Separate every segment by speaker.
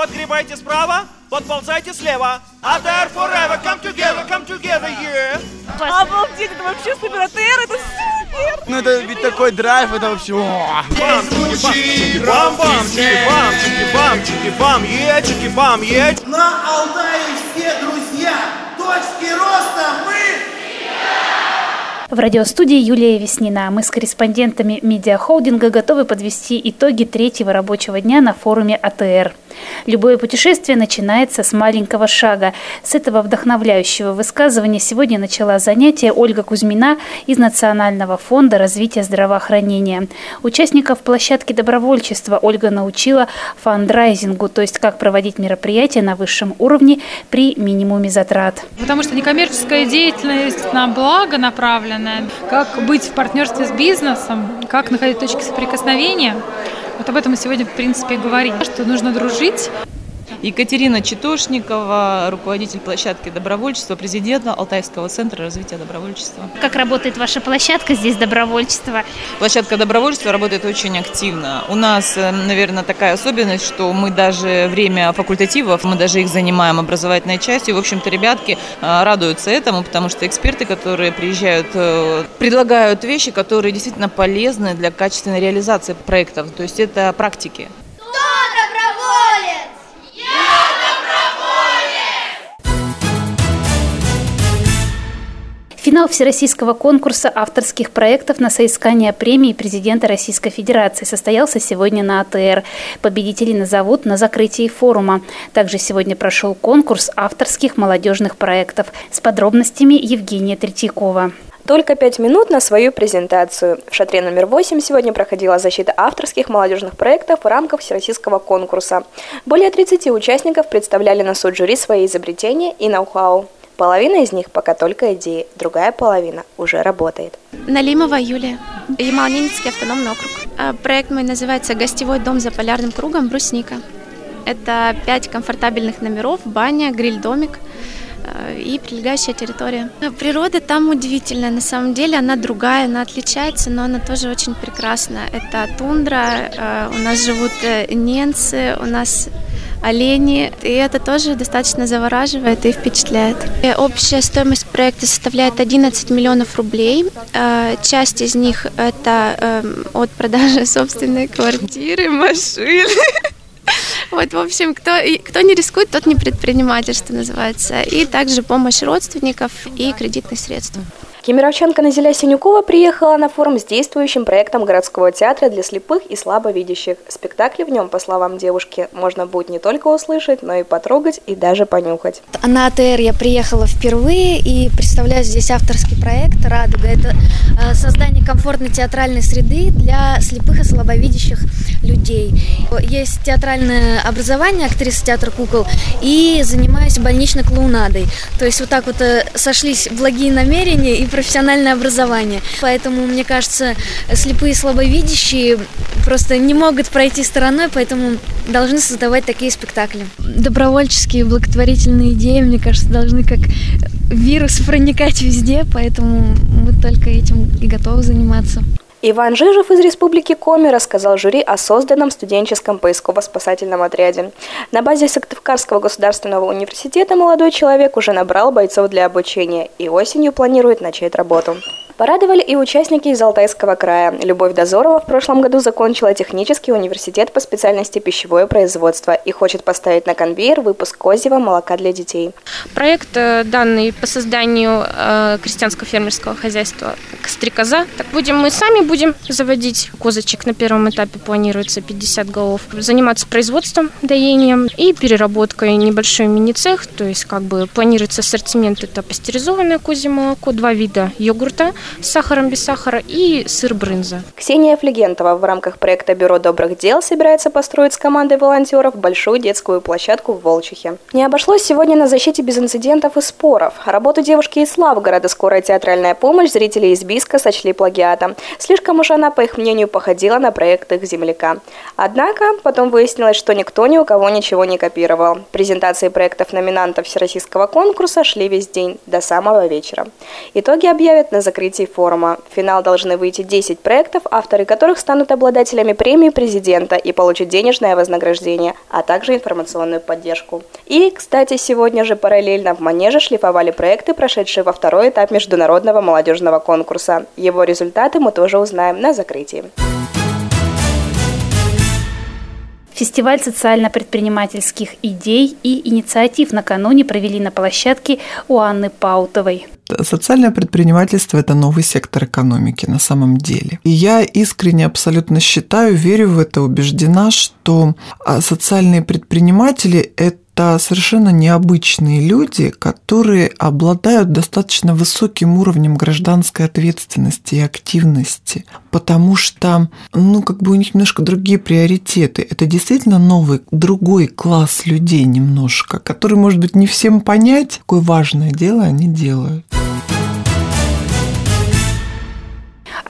Speaker 1: Подгребайте справа, подползайте слева. АТР forever, come together, come together, yeah.
Speaker 2: Обалдеть, это вообще супер АТР, это супер!
Speaker 3: Ну это ведь такой драйв, это вообще... о!
Speaker 1: Бам, чики, бам, бам, чики, бам, чики, бам, чики, бам, е, чики, бам, е.
Speaker 4: На Алтае все друзья. Точки роста мы
Speaker 5: В радиостудии Юлия Веснина. Мы с корреспондентами медиахолдинга готовы подвести итоги третьего рабочего дня на форуме АТР. Любое путешествие начинается с маленького шага. С этого вдохновляющего высказывания сегодня начала занятие Ольга Кузьмина из Национального фонда развития здравоохранения. Участников площадки добровольчества Ольга научила фандрайзингу, то есть как проводить мероприятия на высшем уровне при минимуме затрат.
Speaker 6: Потому что некоммерческая деятельность на благо направленная, как быть в партнерстве с бизнесом, как находить точки соприкосновения. Вот об этом мы сегодня, в принципе, и говорим, что нужно дружить,
Speaker 7: Екатерина Читошникова, руководитель площадки добровольчества, президента Алтайского центра развития добровольчества.
Speaker 5: Как работает ваша площадка здесь добровольчество?
Speaker 7: Площадка добровольчества работает очень активно. У нас, э, наверное, такая особенность, что мы даже время факультативов, мы даже их занимаем образовательной частью. В общем-то, ребятки э, радуются этому, потому что эксперты, которые приезжают, э, предлагают вещи, которые действительно полезны для качественной реализации проектов. То есть это практики.
Speaker 5: Финал всероссийского конкурса авторских проектов на соискание премии президента Российской Федерации состоялся сегодня на АТР. Победителей назовут на закрытии форума. Также сегодня прошел конкурс авторских молодежных проектов. С подробностями Евгения Третьякова.
Speaker 8: Только пять минут на свою презентацию. В шатре номер 8 сегодня проходила защита авторских молодежных проектов в рамках всероссийского конкурса. Более 30 участников представляли на суд жюри свои изобретения и ноу-хау. Половина из них пока только идеи, другая половина уже работает.
Speaker 9: Налимова Юлия, Ямал-Ненецкий автономный округ. А, Проект мой называется «Гостевой дом за полярным кругом. Брусника». Это пять комфортабельных номеров, баня, гриль-домик а, и прилегающая территория. Природа там удивительная, на самом деле она другая, она отличается, но она тоже очень прекрасна. Это тундра, а, у нас живут э, ненцы, у нас олени, и это тоже достаточно завораживает и впечатляет. Общая стоимость проекта составляет 11 миллионов рублей. Э, Часть из них это эм, от продажи собственной квартиры, машины. Вот, в общем, кто, кто не рискует, тот не предприниматель, что называется. И также помощь родственников и кредитных средств.
Speaker 8: Кемеровчанка Назиля Синюкова приехала на форум с действующим проектом городского театра для слепых и слабовидящих. Спектакли в нем, по словам девушки, можно будет не только услышать, но и потрогать и даже понюхать.
Speaker 10: На АТР я приехала впервые и представляю здесь авторский проект «Радуга». Это э, создание комфортной театральной среды для слепых и слабовидящих людей. Есть театральное образование, актриса театра кукол, и занимаюсь больничной клоунадой. То есть вот так вот э, сошлись благие намерения и профессиональное образование. Поэтому, мне кажется, слепые и слабовидящие просто не могут пройти стороной, поэтому должны создавать такие спектакли. Добровольческие благотворительные идеи, мне кажется, должны как вирус проникать везде, поэтому мы только этим и готовы заниматься.
Speaker 8: Иван Жижев из Республики Коми рассказал жюри о созданном студенческом поисково-спасательном отряде. На базе Сыктывкарского государственного университета молодой человек уже набрал бойцов для обучения и осенью планирует начать работу. Порадовали и участники из Алтайского края. Любовь Дозорова в прошлом году закончила технический университет по специальности пищевое производство и хочет поставить на конвейер выпуск козьего молока для детей.
Speaker 11: Проект э, данный по созданию э, крестьянского фермерского хозяйства «Стрекоза». Так будем мы сами будем заводить козочек. На первом этапе планируется 50 голов. Заниматься производством, доением и переработкой небольшой мини-цех. То есть как бы планируется ассортимент. Это пастеризованное козье молоко, два вида йогурта с сахаром, без сахара и сыр брынза.
Speaker 8: Ксения Флегентова в рамках проекта «Бюро добрых дел» собирается построить с командой волонтеров большую детскую площадку в Волчихе. Не обошлось сегодня на защите без инцидентов и споров. Работу девушки из Славгорода «Скорая театральная помощь» зрители из Биска сочли плагиатом. Слишком уж она, по их мнению, походила на проект их земляка. Однако потом выяснилось, что никто ни у кого ничего не копировал. Презентации проектов номинантов Всероссийского конкурса шли весь день, до самого вечера. Итоги объявят на закрытии гостей форума. В финал должны выйти 10 проектов, авторы которых станут обладателями премии президента и получат денежное вознаграждение, а также информационную поддержку. И, кстати, сегодня же параллельно в Манеже шлифовали проекты, прошедшие во второй этап международного молодежного конкурса. Его результаты мы тоже узнаем на закрытии.
Speaker 5: Фестиваль социально-предпринимательских идей и инициатив накануне провели на площадке у Анны Паутовой.
Speaker 12: Социальное предпринимательство – это новый сектор экономики на самом деле. И я искренне абсолютно считаю, верю в это, убеждена, что а, социальные предприниматели – это это совершенно необычные люди, которые обладают достаточно высоким уровнем гражданской ответственности и активности, потому что, ну, как бы у них немножко другие приоритеты. Это действительно новый, другой класс людей немножко, который, может быть, не всем понять, какое важное дело они делают.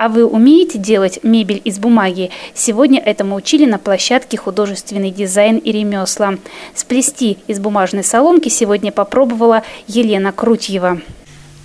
Speaker 5: А вы умеете делать мебель из бумаги? Сегодня этому учили на площадке художественный дизайн и ремесла. Сплести из бумажной соломки сегодня попробовала Елена Крутьева.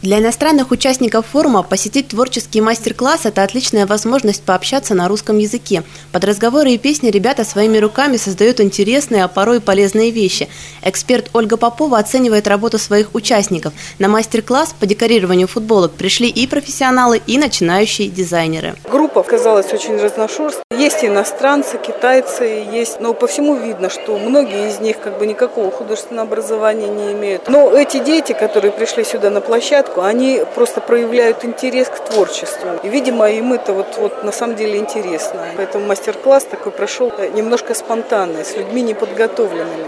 Speaker 13: Для иностранных участников форума посетить творческий мастер-класс – это отличная возможность пообщаться на русском языке. Под разговоры и песни ребята своими руками создают интересные, а порой полезные вещи. Эксперт Ольга Попова оценивает работу своих участников. На мастер-класс по декорированию футболок пришли и профессионалы, и начинающие дизайнеры.
Speaker 14: Группа оказалась очень разношерстной. Есть иностранцы, китайцы, есть, но по всему видно, что многие из них как бы никакого художественного образования не имеют. Но эти дети, которые пришли сюда на площадку, площадку, они просто проявляют интерес к творчеству. И, видимо, им это вот, вот на самом деле интересно. Поэтому мастер-класс такой прошел немножко спонтанно, с людьми неподготовленными.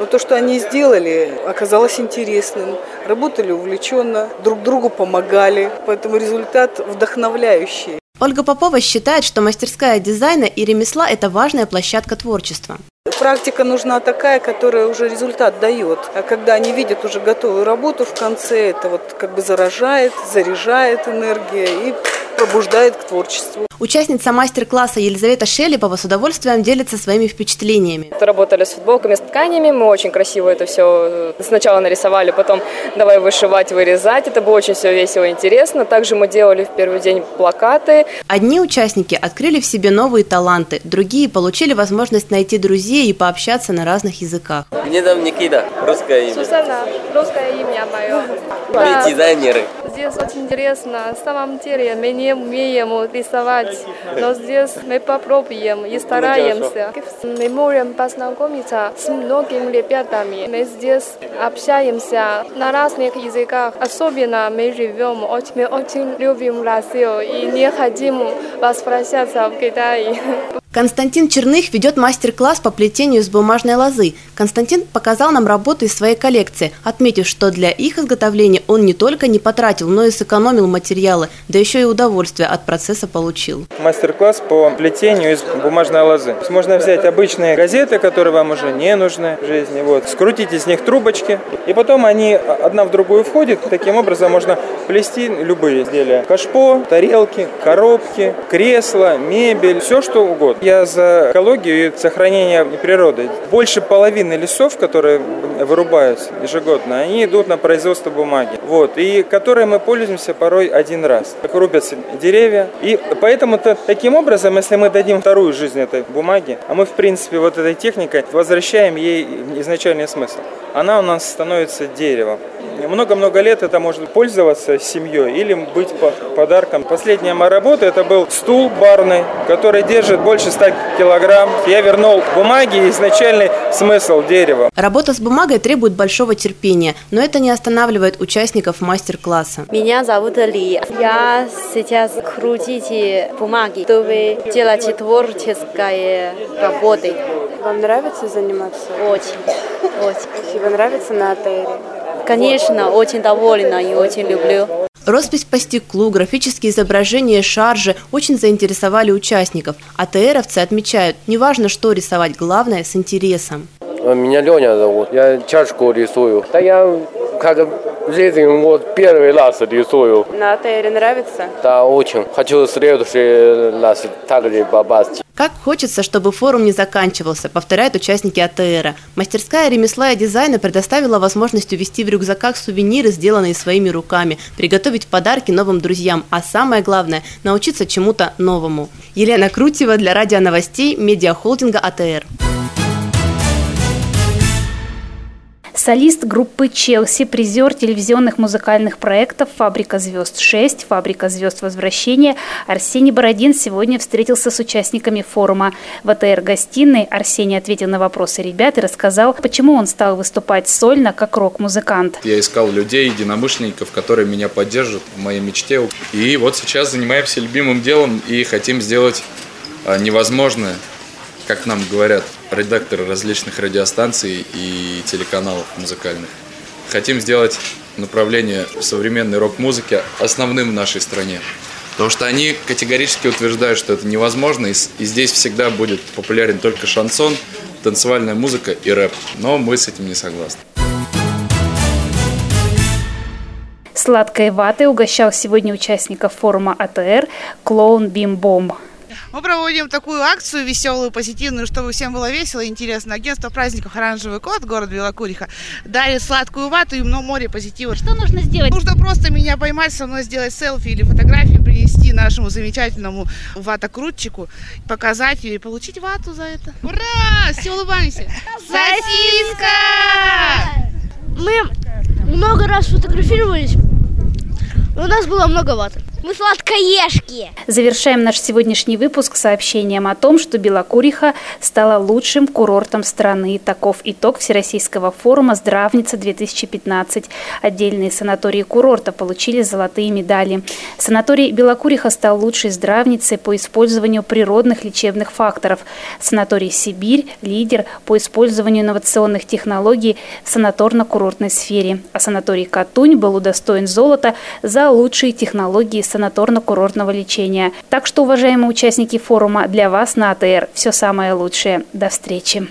Speaker 14: Но то, что они сделали, оказалось интересным. Работали увлеченно, друг другу помогали. Поэтому результат вдохновляющий.
Speaker 13: Ольга Попова считает, что мастерская дизайна и ремесла – это важная площадка творчества.
Speaker 14: Практика нужна такая, которая уже результат дает. А когда они видят уже готовую работу в конце, это вот как бы заражает, заряжает энергия и пробуждает к творчеству.
Speaker 13: Участница мастер-класса Елизавета Шелепова с удовольствием делится своими впечатлениями.
Speaker 15: Работали с футболками, с тканями, мы очень красиво это все э, сначала нарисовали, потом давай вышивать, вырезать. Это было очень все весело и интересно. Также мы делали в первый день плакаты.
Speaker 13: Одни участники открыли в себе новые таланты, другие получили возможность найти друзей и пообщаться на разных языках.
Speaker 16: Мне там Никита, русское имя.
Speaker 17: Сусана, русское имя мое.
Speaker 16: Мы дизайнеры.
Speaker 17: Здесь очень интересно. На самом деле мы не умеем рисовать, но здесь мы попробуем и стараемся. Мы можем познакомиться с многими ребятами. Мы здесь общаемся на разных языках. Особенно мы живем, мы очень любим Россию и не хотим возвращаться в Китай.
Speaker 13: Константин Черных ведет мастер-класс по плетению из бумажной лозы. Константин показал нам работу из своей коллекции, отметив, что для их изготовления он не только не потратил, но и сэкономил материалы, да еще и удовольствие от процесса получил.
Speaker 18: Мастер-класс по плетению из бумажной лозы. Можно взять обычные газеты, которые вам уже не нужны в жизни, вот, скрутить из них трубочки, и потом они одна в другую входят. Таким образом можно плести любые изделия. Кашпо, тарелки, коробки, кресла, мебель, все что угодно. Я за экологию и сохранение природы. Больше половины лесов, которые вырубаются ежегодно, они идут на производство бумаги. Вот, и которые мы пользуемся порой один раз. Как рубятся деревья. И поэтому -то, таким образом, если мы дадим вторую жизнь этой бумаге, а мы, в принципе, вот этой техникой возвращаем ей изначальный смысл, она у нас становится деревом. Много-много лет это может пользоваться семьей или быть подарком. Последняя моя работа это был стул барный, который держит больше 100 килограмм. Я вернул бумаге изначальный смысл дерева.
Speaker 13: Работа с бумагой требует большого терпения, но это не останавливает участников мастер-класса.
Speaker 19: Меня зовут Ли. Я сейчас крутите бумаги, чтобы делать творческие работы.
Speaker 20: Вам нравится заниматься?
Speaker 19: Очень. Очень.
Speaker 20: Спасибо. Нравится на АТРе?
Speaker 19: Конечно, очень довольна и очень люблю.
Speaker 13: Роспись по стеклу, графические изображения, шаржи очень заинтересовали участников. АТРовцы отмечают, неважно, что рисовать, главное – с интересом.
Speaker 21: Меня Леня зовут, я чашку рисую. Да я как в жизни вот первый раз рисую.
Speaker 20: На АТРе нравится?
Speaker 21: Да, очень. Хочу в следующий раз также попасть.
Speaker 13: Как хочется, чтобы форум не заканчивался, повторяют участники АТР. Мастерская ремесла и дизайна предоставила возможность увезти в рюкзаках сувениры, сделанные своими руками, приготовить подарки новым друзьям, а самое главное – научиться чему-то новому. Елена Крутева для радионовостей медиахолдинга АТР.
Speaker 5: Солист группы «Челси», призер телевизионных музыкальных проектов «Фабрика звезд-6», «Фабрика звезд возвращения» Арсений Бородин сегодня встретился с участниками форума. В АТР-гостиной Арсений ответил на вопросы ребят и рассказал, почему он стал выступать сольно как рок-музыкант.
Speaker 22: Я искал людей, единомышленников, которые меня поддержат в моей мечте. И вот сейчас занимаемся любимым делом и хотим сделать а, невозможное как нам говорят редакторы различных радиостанций и телеканалов музыкальных. Хотим сделать направление современной рок-музыки основным в нашей стране. Потому что они категорически утверждают, что это невозможно, и, и здесь всегда будет популярен только шансон, танцевальная музыка и рэп. Но мы с этим не согласны.
Speaker 5: Сладкой ватой угощал сегодня участников форума АТР клоун Бим Бом.
Speaker 23: Мы проводим такую акцию веселую, позитивную, чтобы всем было весело и интересно. Агентство праздников «Оранжевый кот», город Белокуриха, дарит сладкую вату и много море позитива.
Speaker 24: Что нужно сделать?
Speaker 23: Нужно просто меня поймать, со мной сделать селфи или фотографию, принести нашему замечательному ватокрутчику, показать ее и получить вату за это. Ура! Все улыбаемся!
Speaker 24: Сосиска! Мы много раз фотографировались, у нас было много ваты. Мы сладкоежки.
Speaker 5: Завершаем наш сегодняшний выпуск сообщением о том, что Белокуриха стала лучшим курортом страны. Таков итог Всероссийского форума «Здравница-2015». Отдельные санатории курорта получили золотые медали. Санаторий Белокуриха стал лучшей здравницей по использованию природных лечебных факторов. Санаторий «Сибирь» – лидер по использованию инновационных технологий в санаторно-курортной сфере. А санаторий «Катунь» был удостоен золота за лучшие технологии санаторно-курортного лечения. Так что, уважаемые участники форума, для вас на АТР все самое лучшее. До встречи!